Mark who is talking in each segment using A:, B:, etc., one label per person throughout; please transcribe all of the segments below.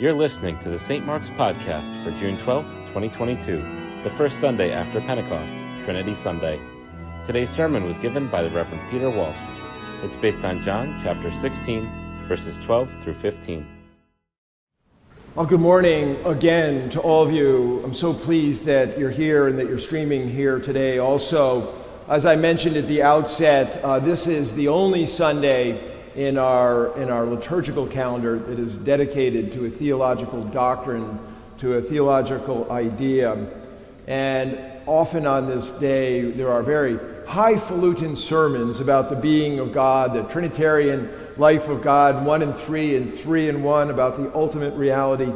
A: You're listening to the St. Mark's Podcast for June 12th, 2022, the first Sunday after Pentecost, Trinity Sunday. Today's sermon was given by the Reverend Peter Walsh. It's based on John chapter 16, verses 12 through 15.
B: Well, good morning again to all of you. I'm so pleased that you're here and that you're streaming here today. Also, as I mentioned at the outset, uh, this is the only Sunday in our, in our liturgical calendar that is dedicated to a theological doctrine, to a theological idea. And often on this day, there are very highfalutin sermons about the being of God, the Trinitarian life of God, one and three and three and one, about the ultimate reality.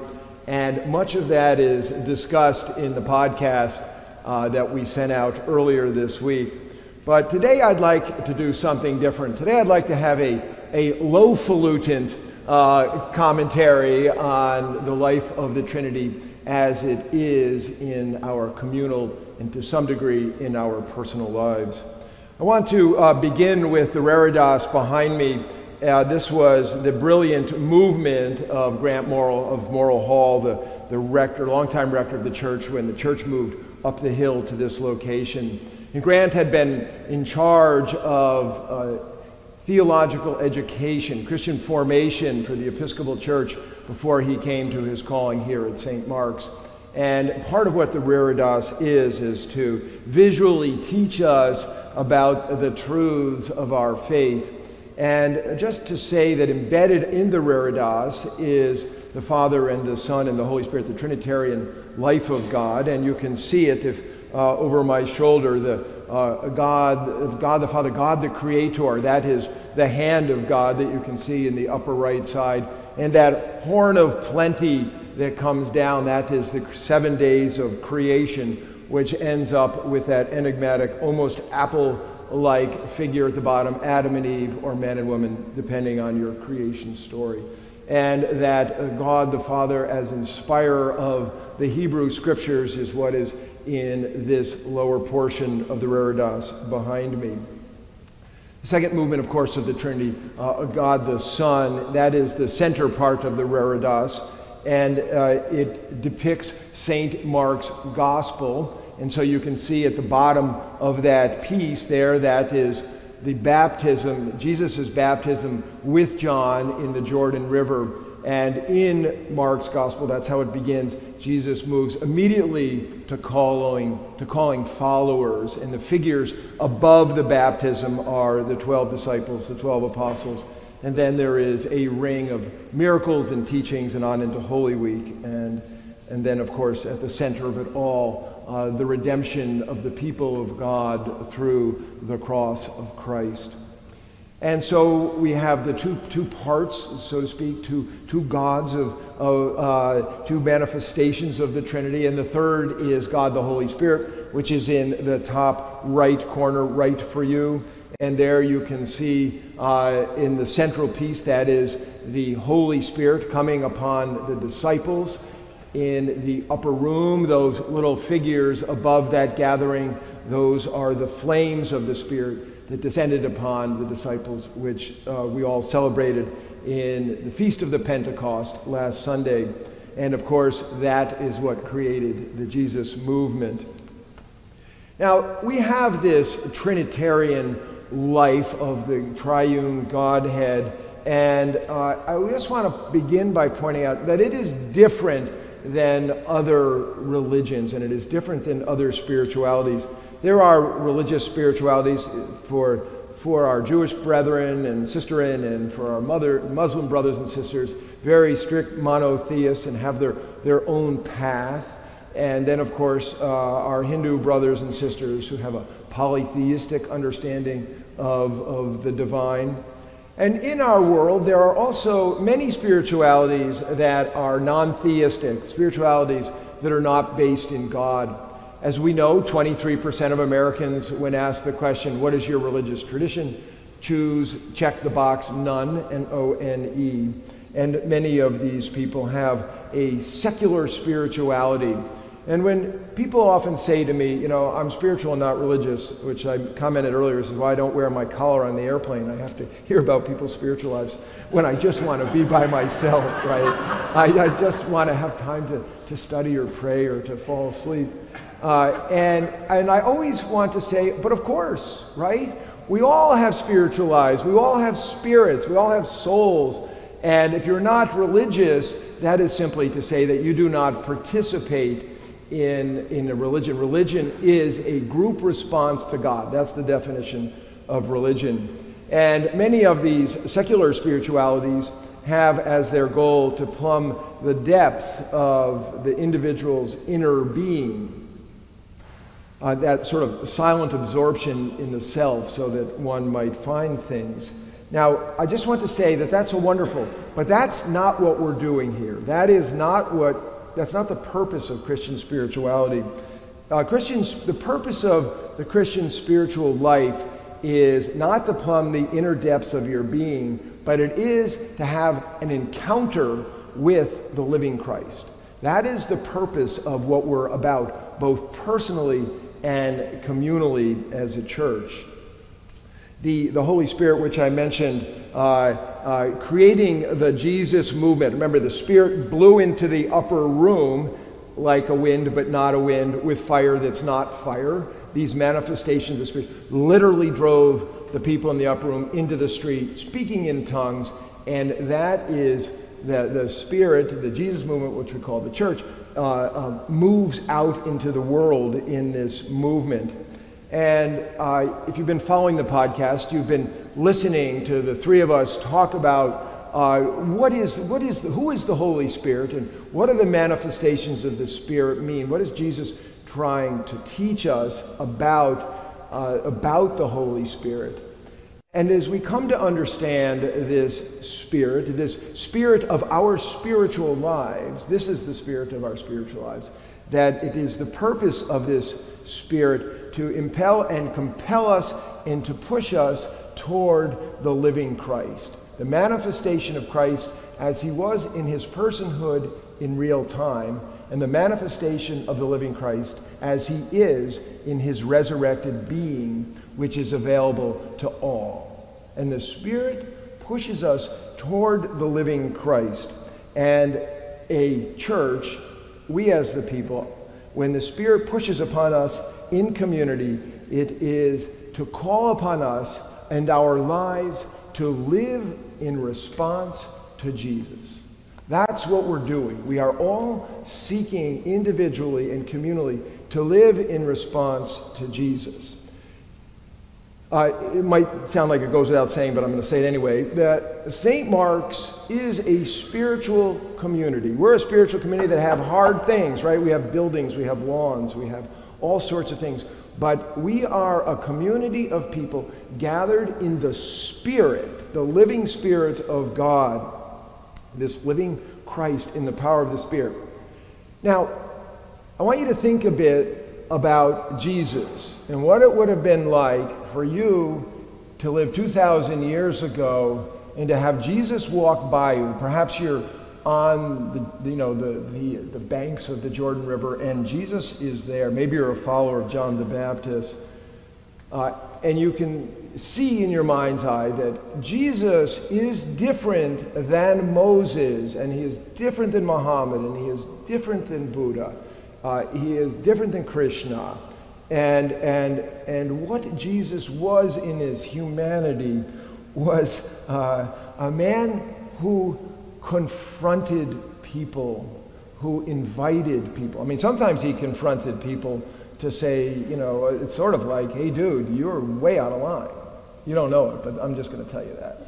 B: And much of that is discussed in the podcast uh, that we sent out earlier this week. But today I'd like to do something different. Today I'd like to have a a lowfalutin uh, commentary on the life of the Trinity as it is in our communal and to some degree in our personal lives. I want to uh, begin with the Reredos behind me. Uh, this was the brilliant movement of Grant Morrill of Morrill Hall, the, the rector, longtime rector of the church, when the church moved up the hill to this location. And Grant had been in charge of uh, theological education, Christian formation for the Episcopal Church before he came to his calling here at St. Mark's. And part of what the Reredos is, is to visually teach us about the truths of our faith. And just to say that embedded in the Reredos is the Father and the Son and the Holy Spirit, the Trinitarian life of God. And you can see it if uh, over my shoulder, the uh, God, God the Father, God the Creator. That is the hand of God that you can see in the upper right side. And that horn of plenty that comes down, that is the seven days of creation, which ends up with that enigmatic, almost apple like figure at the bottom Adam and Eve, or man and woman, depending on your creation story. And that God the Father, as inspirer of the Hebrew scriptures, is what is in this lower portion of the Reredos behind me. The second movement, of course, of the Trinity, uh, God the Son, that is the center part of the Reredos, and uh, it depicts St. Mark's Gospel. And so you can see at the bottom of that piece there, that is the baptism, Jesus' baptism with John in the Jordan River. And in Mark's Gospel, that's how it begins. Jesus moves immediately to calling, to calling followers. And the figures above the baptism are the 12 disciples, the 12 apostles. And then there is a ring of miracles and teachings and on into Holy Week. And, and then, of course, at the center of it all, uh, the redemption of the people of God through the cross of Christ. And so we have the two, two parts, so to speak, two, two gods of, of uh, two manifestations of the Trinity. And the third is God the Holy Spirit, which is in the top right corner, right for you. And there you can see uh, in the central piece that is the Holy Spirit coming upon the disciples. In the upper room, those little figures above that gathering, those are the flames of the Spirit that descended upon the disciples, which uh, we all celebrated in the Feast of the Pentecost last Sunday. And of course, that is what created the Jesus movement. Now, we have this Trinitarian life of the triune Godhead, and uh, I just want to begin by pointing out that it is different than other religions and it is different than other spiritualities. There are religious spiritualities for, for our Jewish brethren and sisterin and for our mother, Muslim brothers and sisters, very strict monotheists and have their, their own path. And then, of course, uh, our Hindu brothers and sisters who have a polytheistic understanding of, of the divine. And in our world, there are also many spiritualities that are non theistic, spiritualities that are not based in God. As we know, 23% of Americans, when asked the question, What is your religious tradition? choose, check the box, none, N O N E. And many of these people have a secular spirituality. And when people often say to me, you know, I'm spiritual and not religious, which I commented earlier, is why I don't wear my collar on the airplane. I have to hear about people's spiritual lives when I just want to be by myself, right? I, I just want to have time to, to study or pray or to fall asleep. Uh, and, and I always want to say, but of course, right? We all have spiritual lives. We all have spirits. We all have souls. And if you're not religious, that is simply to say that you do not participate in, in a religion. Religion is a group response to God. That's the definition of religion. And many of these secular spiritualities have as their goal to plumb the depths of the individual's inner being. Uh, that sort of silent absorption in the self so that one might find things. Now, I just want to say that that's a wonderful, but that's not what we're doing here. That is not what that's not the purpose of Christian spirituality. Uh, Christians, the purpose of the Christian spiritual life is not to plumb the inner depths of your being, but it is to have an encounter with the living Christ. That is the purpose of what we're about, both personally and communally as a church. The, the Holy Spirit, which I mentioned, uh, uh, creating the Jesus movement. Remember, the Spirit blew into the upper room like a wind, but not a wind, with fire that's not fire. These manifestations of the Spirit literally drove the people in the upper room into the street, speaking in tongues, and that is the, the Spirit, the Jesus movement, which we call the church, uh, uh, moves out into the world in this movement. And uh, if you've been following the podcast, you've been listening to the three of us talk about uh, what is, what is the, who is the Holy Spirit and what are the manifestations of the Spirit mean? What is Jesus trying to teach us about, uh, about the Holy Spirit? And as we come to understand this spirit, this spirit of our spiritual lives, this is the spirit of our spiritual lives, that it is the purpose of this spirit to impel and compel us and to push us toward the living Christ. The manifestation of Christ as he was in his personhood in real time, and the manifestation of the living Christ as he is in his resurrected being, which is available to all. And the Spirit pushes us toward the living Christ. And a church, we as the people, when the Spirit pushes upon us in community, it is to call upon us and our lives to live in response to Jesus. That's what we're doing. We are all seeking individually and communally to live in response to Jesus. Uh, it might sound like it goes without saying, but I'm going to say it anyway, that St. Mark's is a spiritual community. We're a spiritual community that have hard things, right? We have buildings, we have lawns, we have all sorts of things. But we are a community of people gathered in the Spirit, the living Spirit of God, this living Christ in the power of the Spirit. Now, I want you to think a bit about Jesus and what it would have been like for you to live 2,000 years ago and to have Jesus walk by you. Perhaps you're on the, you know, the, the, the banks of the Jordan River, and Jesus is there. Maybe you're a follower of John the Baptist. Uh, and you can see in your mind's eye that Jesus is different than Moses, and he is different than Muhammad, and he is different than Buddha. Uh, he is different than Krishna. And, and, and what Jesus was in his humanity was uh, a man who confronted people, who invited people. I mean, sometimes he confronted people to say, you know, it's sort of like, hey, dude, you're way out of line. You don't know it, but I'm just going to tell you that.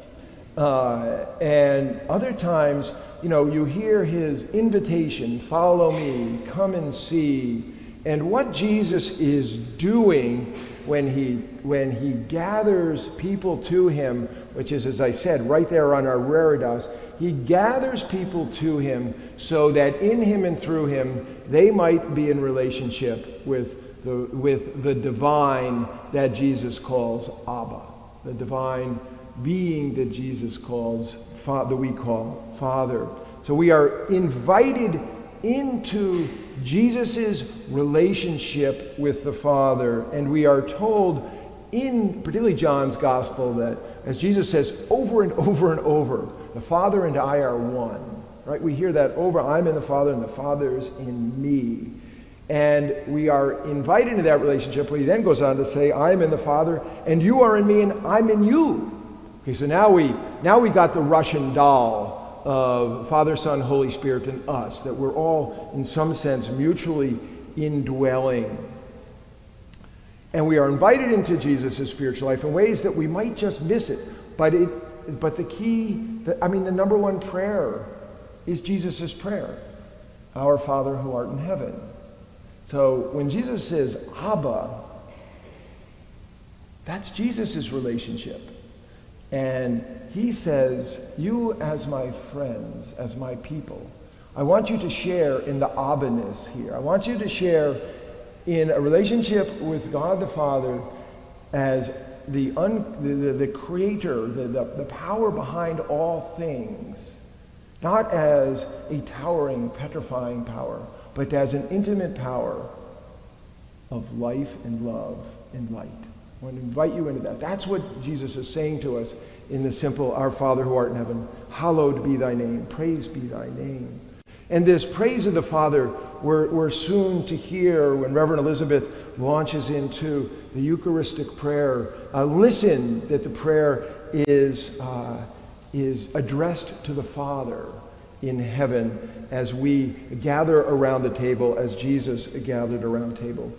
B: Uh, and other times, you know, you hear his invitation, follow me, come and see. And what Jesus is doing when he, when he gathers people to him, which is, as I said, right there on our Reredos, he gathers people to him so that in him and through him they might be in relationship with the, with the divine that Jesus calls Abba, the divine being that Jesus calls, that we call Father. So we are invited into Jesus' relationship with the Father. And we are told in particularly John's gospel that, as Jesus says over and over and over, the Father and I are one. Right? We hear that over I'm in the Father and the Father is in me. And we are invited into that relationship where he then goes on to say, I'm in the Father, and you are in me, and I'm in you. Okay, so now we now we got the Russian doll of Father, Son, Holy Spirit, and us, that we're all, in some sense, mutually indwelling. And we are invited into Jesus' spiritual life in ways that we might just miss it. But it but the key, the, I mean, the number one prayer is Jesus' prayer. Our Father who art in heaven. So when Jesus says Abba, that's Jesus' relationship. And he says, You, as my friends, as my people, I want you to share in the Abba-ness here. I want you to share in a relationship with God the Father as the, un, the, the, the, creator, the, the, the power behind all things, not as a towering, petrifying power, but as an intimate power of life and love and light. I want to invite you into that. That's what Jesus is saying to us in the simple, Our Father who art in heaven, hallowed be thy name, praise be thy name. And this praise of the Father, we're, we're soon to hear when Reverend Elizabeth launches into the Eucharistic prayer. Uh, listen that the prayer is, uh, is addressed to the Father in heaven as we gather around the table as Jesus gathered around the table.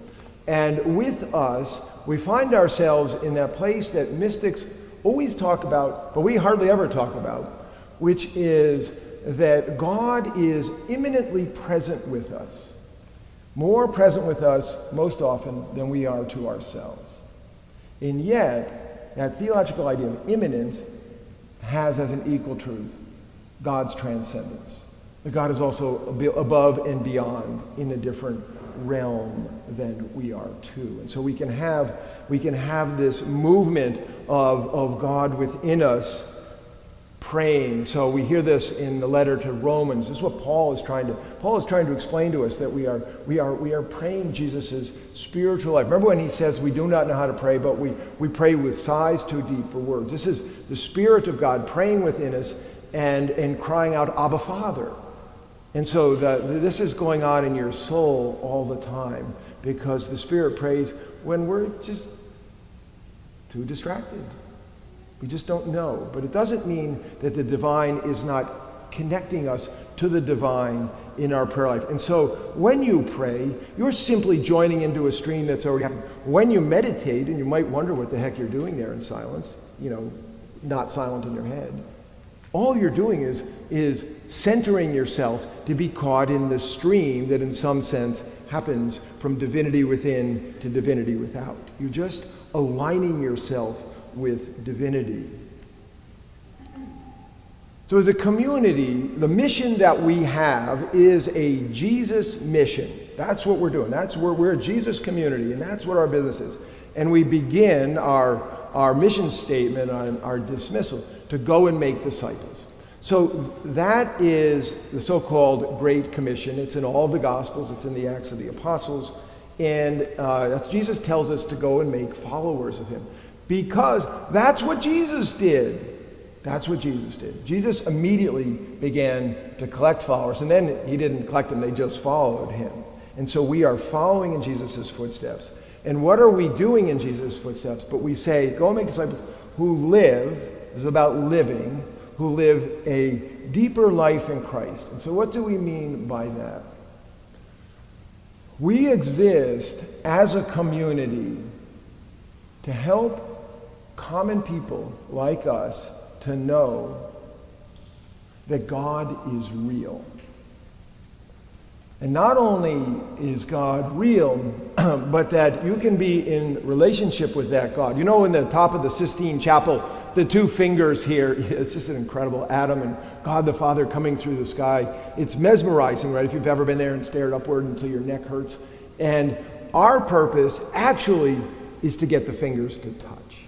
B: And with us, we find ourselves in that place that mystics always talk about, but we hardly ever talk about, which is that God is immanently present with us, more present with us most often than we are to ourselves. And yet, that theological idea of immanence has as an equal truth God's transcendence. That God is also above and beyond in a different realm than we are too. And so we can have, we can have this movement of, of God within us praying. So we hear this in the letter to Romans. This is what Paul is trying to Paul is trying to explain to us that we are we are we are praying Jesus' spiritual life. Remember when he says we do not know how to pray, but we, we pray with sighs too deep for words. This is the Spirit of God praying within us and, and crying out, Abba Father. And so the, this is going on in your soul all the time because the Spirit prays when we're just too distracted. We just don't know. But it doesn't mean that the divine is not connecting us to the divine in our prayer life. And so when you pray, you're simply joining into a stream that's already happening. When you meditate, and you might wonder what the heck you're doing there in silence, you know, not silent in your head. All you're doing is, is centering yourself to be caught in the stream that, in some sense, happens from divinity within to divinity without. You're just aligning yourself with divinity. So, as a community, the mission that we have is a Jesus mission. That's what we're doing. That's where we're a Jesus community, and that's what our business is. And we begin our, our mission statement on our dismissal to go and make disciples. So that is the so called Great Commission. It's in all the Gospels, it's in the Acts of the Apostles. And uh, Jesus tells us to go and make followers of him because that's what Jesus did. That's what Jesus did. Jesus immediately began to collect followers, and then he didn't collect them, they just followed him. And so we are following in Jesus' footsteps. And what are we doing in Jesus' footsteps? But we say, go and make disciples who live is about living, who live a deeper life in Christ. And so, what do we mean by that? We exist as a community to help common people like us to know that God is real. And not only is God real, but that you can be in relationship with that God. You know, in the top of the Sistine Chapel, the two fingers here, it's just an incredible Adam and God the Father coming through the sky. It's mesmerizing, right? If you've ever been there and stared upward until your neck hurts. And our purpose actually is to get the fingers to touch.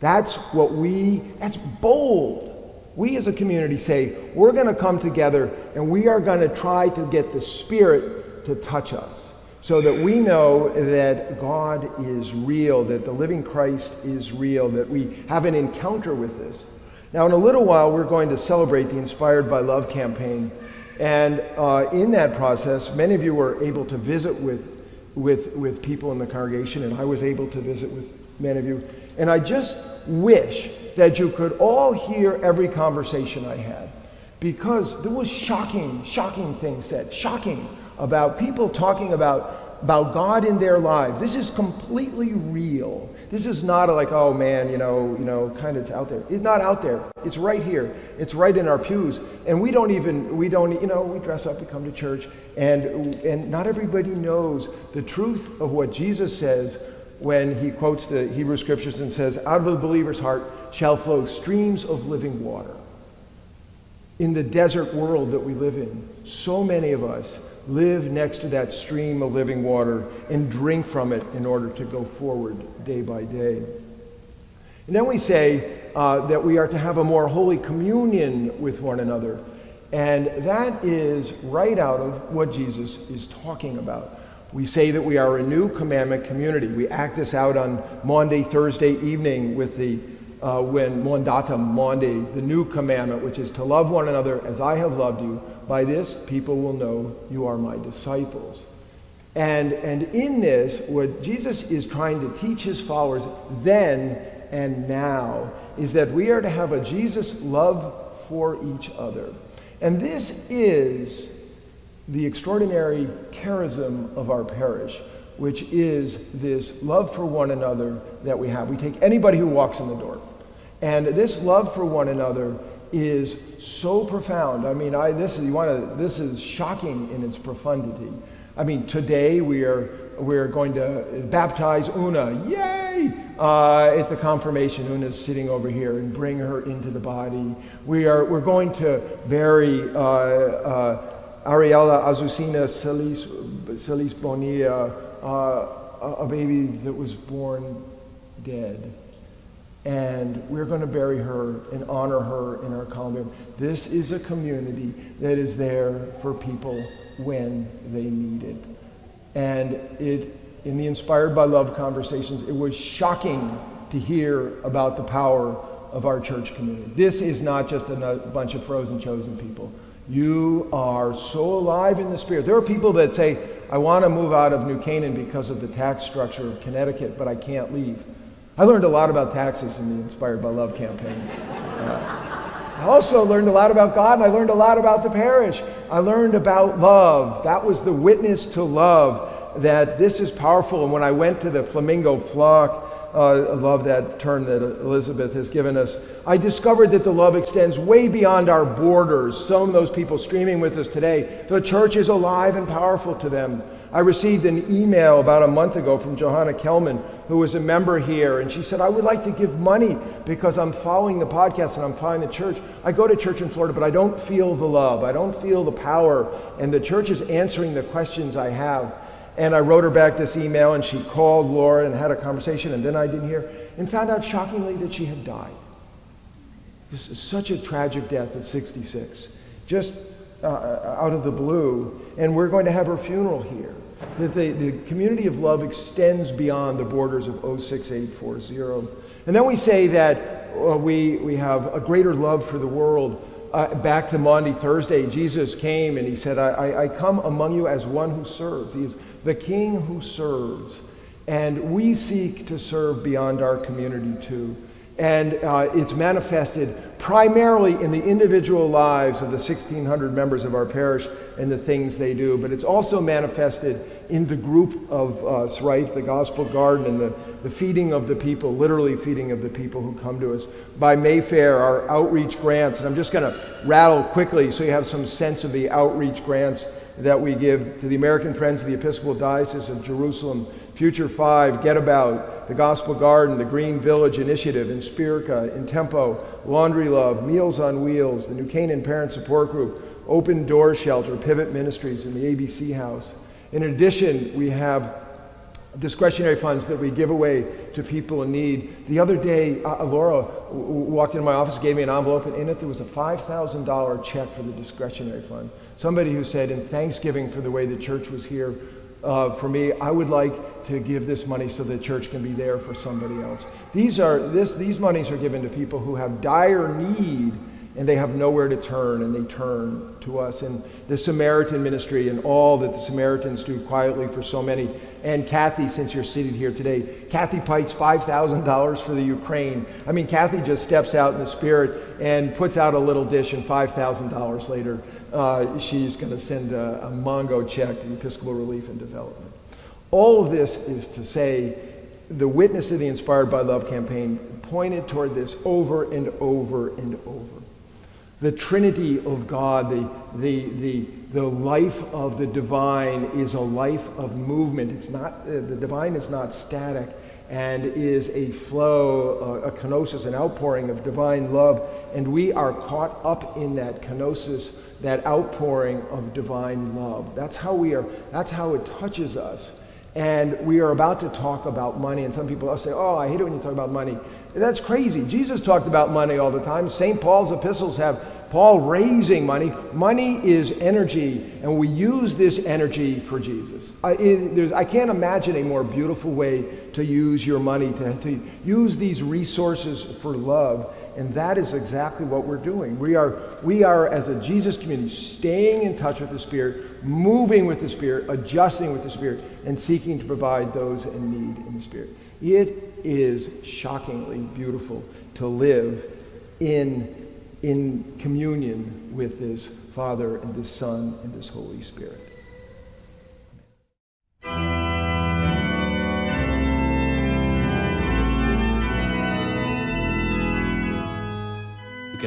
B: That's what we, that's bold. We as a community say, we're going to come together and we are going to try to get the Spirit to touch us so that we know that God is real, that the living Christ is real, that we have an encounter with this. Now, in a little while, we're going to celebrate the Inspired by Love campaign. And uh, in that process, many of you were able to visit with, with, with people in the congregation, and I was able to visit with many of you. And I just wish that you could all hear every conversation I had because there was shocking, shocking things said, shocking about people talking about, about God in their lives. This is completely real. This is not like, oh man, you know, you know, kind of out there. It's not out there. It's right here. It's right in our pews. And we don't even, we don't, you know, we dress up, we come to church, and and not everybody knows the truth of what Jesus says when he quotes the Hebrew scriptures and says, out of the believer's heart shall flow streams of living water. In the desert world that we live in, so many of us live next to that stream of living water and drink from it in order to go forward day by day. And then we say uh, that we are to have a more holy communion with one another. And that is right out of what Jesus is talking about. We say that we are a new commandment community. We act this out on Monday, Thursday evening with the uh, when Maundatam Maundy, the new commandment, which is to love one another as I have loved you. By this, people will know you are my disciples. And, and in this, what Jesus is trying to teach his followers then and now is that we are to have a Jesus love for each other. And this is the extraordinary charism of our parish, which is this love for one another that we have. We take anybody who walks in the door. And this love for one another is so profound. I mean, I, this, is, you wanna, this is shocking in its profundity. I mean, today we are, we're going to baptize Una. Yay! Uh, at the confirmation, Una's sitting over here and bring her into the body. We are, we're going to bury uh, uh, Ariella Azucena Celis, Celis Bonilla, uh, a baby that was born dead and we're going to bury her and honor her in our columbarium. This is a community that is there for people when they need it. And it, in the Inspired by Love conversations, it was shocking to hear about the power of our church community. This is not just a bunch of frozen chosen people. You are so alive in the spirit. There are people that say, I want to move out of New Canaan because of the tax structure of Connecticut, but I can't leave. I learned a lot about taxes in the Inspired by Love campaign. Uh, I also learned a lot about God and I learned a lot about the parish. I learned about love. That was the witness to love that this is powerful. And when I went to the flamingo flock, uh, I love that term that Elizabeth has given us. I discovered that the love extends way beyond our borders. Some of those people streaming with us today, the church is alive and powerful to them. I received an email about a month ago from Johanna Kelman, who was a member here, and she said, I would like to give money because I'm following the podcast and I'm following the church. I go to church in Florida, but I don't feel the love. I don't feel the power, and the church is answering the questions I have. And I wrote her back this email, and she called Laura and had a conversation, and then I didn't hear, and found out shockingly that she had died. This is such a tragic death at 66. Just uh, out of the blue, and we're going to have her funeral here. That the, the community of love extends beyond the borders of 06840. And then we say that uh, we, we have a greater love for the world. Uh, back to Maundy Thursday, Jesus came and he said, I, I, I come among you as one who serves. He is the king who serves. And we seek to serve beyond our community too. And uh, it's manifested primarily in the individual lives of the 1,600 members of our parish and the things they do, but it's also manifested in the group of us, right? The gospel garden and the, the feeding of the people, literally feeding of the people who come to us. By Mayfair, our outreach grants, and I'm just going to rattle quickly so you have some sense of the outreach grants that we give to the American Friends of the Episcopal Diocese of Jerusalem, Future 5, Get About, the Gospel Garden, the Green Village Initiative, Inspirica, In Tempo, Laundry Love, Meals on Wheels, the New Canaan Parent Support Group, Open Door Shelter, Pivot Ministries, and the ABC House. In addition, we have discretionary funds that we give away to people in need. The other day, uh, Laura w- walked into my office, gave me an envelope, and in it there was a $5,000 check for the discretionary fund. Somebody who said, in thanksgiving for the way the church was here uh, for me, I would like to give this money so the church can be there for somebody else. These, are, this, these monies are given to people who have dire need and they have nowhere to turn, and they turn to us. And the Samaritan ministry and all that the Samaritans do quietly for so many. And Kathy, since you're seated here today, Kathy Pikes $5,000 for the Ukraine. I mean, Kathy just steps out in the spirit and puts out a little dish, and $5,000 later, uh, she's going to send a, a Mongo check to Episcopal Relief and Development. All of this is to say the witness of the Inspired by Love campaign pointed toward this over and over and over the Trinity of God, the, the, the, the life of the divine is a life of movement. It's not, uh, the divine is not static and is a flow, uh, a kenosis, an outpouring of divine love. And we are caught up in that kenosis, that outpouring of divine love. That's how we are, that's how it touches us. And we are about to talk about money, and some people say, Oh, I hate it when you talk about money. That's crazy. Jesus talked about money all the time. St. Paul's epistles have Paul raising money. Money is energy, and we use this energy for Jesus. I, it, I can't imagine a more beautiful way to use your money, to, to use these resources for love. And that is exactly what we're doing. We are, we are, as a Jesus community, staying in touch with the Spirit, moving with the Spirit, adjusting with the Spirit, and seeking to provide those in need in the Spirit. It is shockingly beautiful to live in, in communion with this Father and this Son and this Holy Spirit.